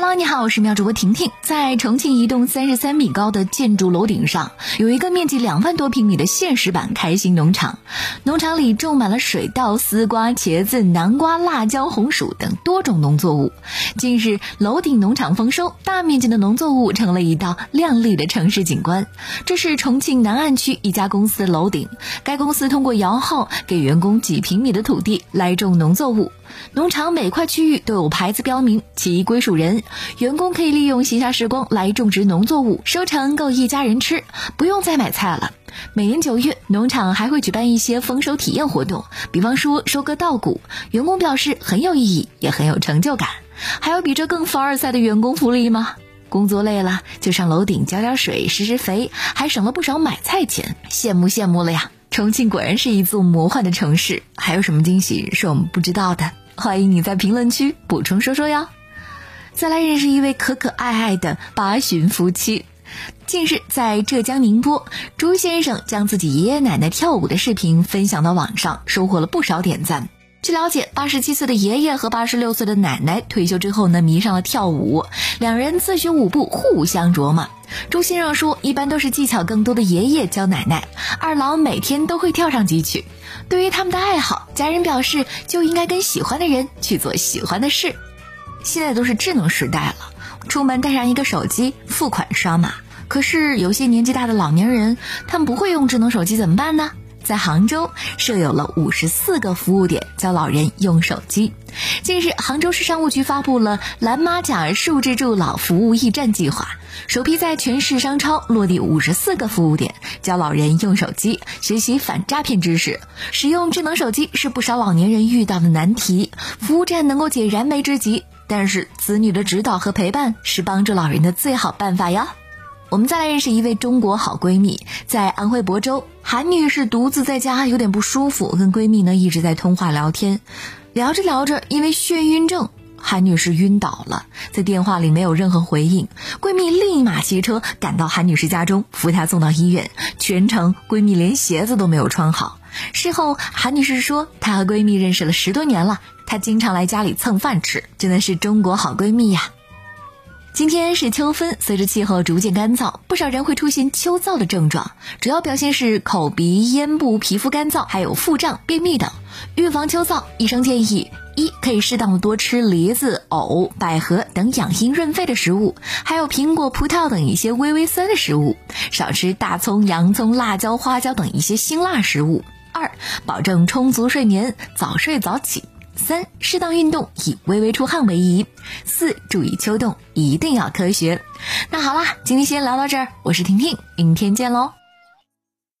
Hello，你好，我是妙主播婷婷。在重庆一栋三十三米高的建筑楼顶上，有一个面积两万多平米的现实版开心农场。农场里种满了水稻、丝瓜、茄子、南瓜、辣椒、红薯等多种农作物。近日，楼顶农场丰收，大面积的农作物成了一道亮丽的城市景观。这是重庆南岸区一家公司楼顶，该公司通过摇号给员工几平米的土地来种农作物。农场每块区域都有牌子标明其归属人，员工可以利用闲暇时光来种植农作物，收成够一家人吃，不用再买菜了。每年九月，农场还会举办一些丰收体验活动，比方说收割稻谷，员工表示很有意义，也很有成就感。还有比这更凡尔赛的员工福利吗？工作累了就上楼顶浇浇水、施施肥，还省了不少买菜钱，羡慕羡慕了呀！重庆果然是一座魔幻的城市，还有什么惊喜是我们不知道的？欢迎你在评论区补充说说哟。再来认识一位可可爱爱的八旬夫妻。近日，在浙江宁波，朱先生将自己爷爷奶奶跳舞的视频分享到网上，收获了不少点赞。据了解，八十七岁的爷爷和八十六岁的奶奶退休之后呢，迷上了跳舞，两人自学舞步，互相琢磨。朱先生说，一般都是技巧更多的爷爷教奶奶，二老每天都会跳上几曲。对于他们的爱好，家人表示就应该跟喜欢的人去做喜欢的事。现在都是智能时代了，出门带上一个手机，付款刷码。可是有些年纪大的老年人，他们不会用智能手机怎么办呢？在杭州设有了五十四个服务点，教老人用手机。近日，杭州市商务局发布了蓝马甲数字助老服务驿站计划，首批在全市商超落地五十四个服务点，教老人用手机学习反诈骗知识。使用智能手机是不少老年人遇到的难题，服务站能够解燃眉之急。但是，子女的指导和陪伴是帮助老人的最好办法呀。我们再来认识一位中国好闺蜜，在安徽亳州，韩女士独自在家有点不舒服，跟闺蜜呢一直在通话聊天，聊着聊着，因为眩晕症，韩女士晕倒了，在电话里没有任何回应，闺蜜立马骑车赶到韩女士家中，扶她送到医院，全程闺蜜连鞋子都没有穿好。事后，韩女士说，她和闺蜜认识了十多年了，她经常来家里蹭饭吃，真的是中国好闺蜜呀。今天是秋分，随着气候逐渐干燥，不少人会出现秋燥的症状，主要表现是口鼻咽部皮肤干燥，还有腹胀、便秘等。预防秋燥，医生建议：一、可以适当的多吃梨子、藕、百合等养阴润肺的食物，还有苹果、葡萄等一些微微酸的食物；少吃大葱、洋葱、辣椒、花椒等一些辛辣食物。二、保证充足睡眠，早睡早起。三、适当运动，以微微出汗为宜。四、注意秋冻，一定要科学。那好啦，今天先聊到这儿，我是婷婷，明天见喽。